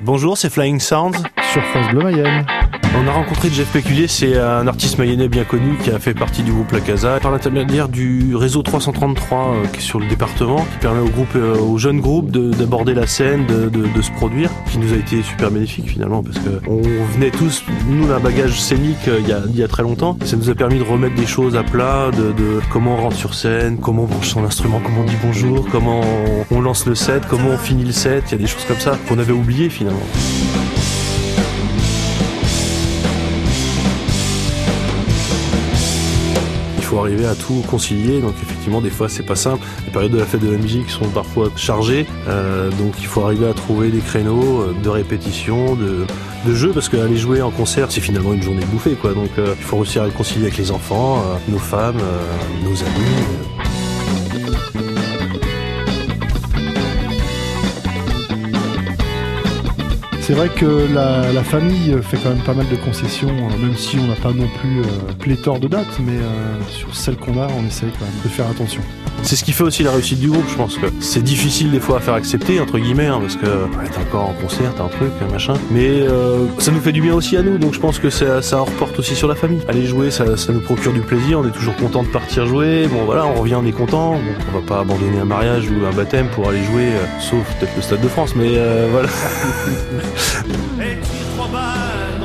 Bonjour, c'est Flying Sounds. Sur France Bleu Mayenne. On a rencontré Jeff Péculier, c'est un artiste mayennais bien connu qui a fait partie du groupe La Casa par l'intermédiaire du réseau 333 euh, qui est sur le département, qui permet au groupe, euh, aux jeunes groupes d'aborder la scène, de, se produire, qui nous a été super bénéfique finalement parce que on venait tous, nous, d'un bagage scénique euh, il y, a, très longtemps. Ça nous a permis de remettre des choses à plat, de, de, comment on rentre sur scène, comment on branche son instrument, comment on dit bonjour, comment on, on lance le set, comment on finit le set. Il y a des choses comme ça qu'on avait oubliées finalement. Faut arriver à tout concilier, donc effectivement des fois c'est pas simple. Les périodes de la fête de la musique sont parfois chargées, euh, donc il faut arriver à trouver des créneaux euh, de répétition, de, de jeu, parce qu'aller jouer en concert c'est finalement une journée bouffée, quoi. Donc euh, il faut réussir à concilier avec les enfants, nos femmes, nos amis. C'est vrai que la, la, famille fait quand même pas mal de concessions, euh, même si on n'a pas non plus euh, pléthore de dates, mais euh, sur celles qu'on a, on essaye quand même de faire attention. C'est ce qui fait aussi la réussite du groupe, je pense que c'est difficile des fois à faire accepter, entre guillemets, hein, parce que ouais, t'es encore en concert, t'as un truc, machin. Mais euh, ça nous fait du bien aussi à nous, donc je pense que ça, ça reporte aussi sur la famille. Aller jouer, ça, ça nous procure du plaisir, on est toujours content de partir jouer. Bon voilà, on revient, on est content. Bon, on va pas abandonner un mariage ou un baptême pour aller jouer, euh, sauf peut-être le Stade de France, mais euh, voilà. Et tire trois balles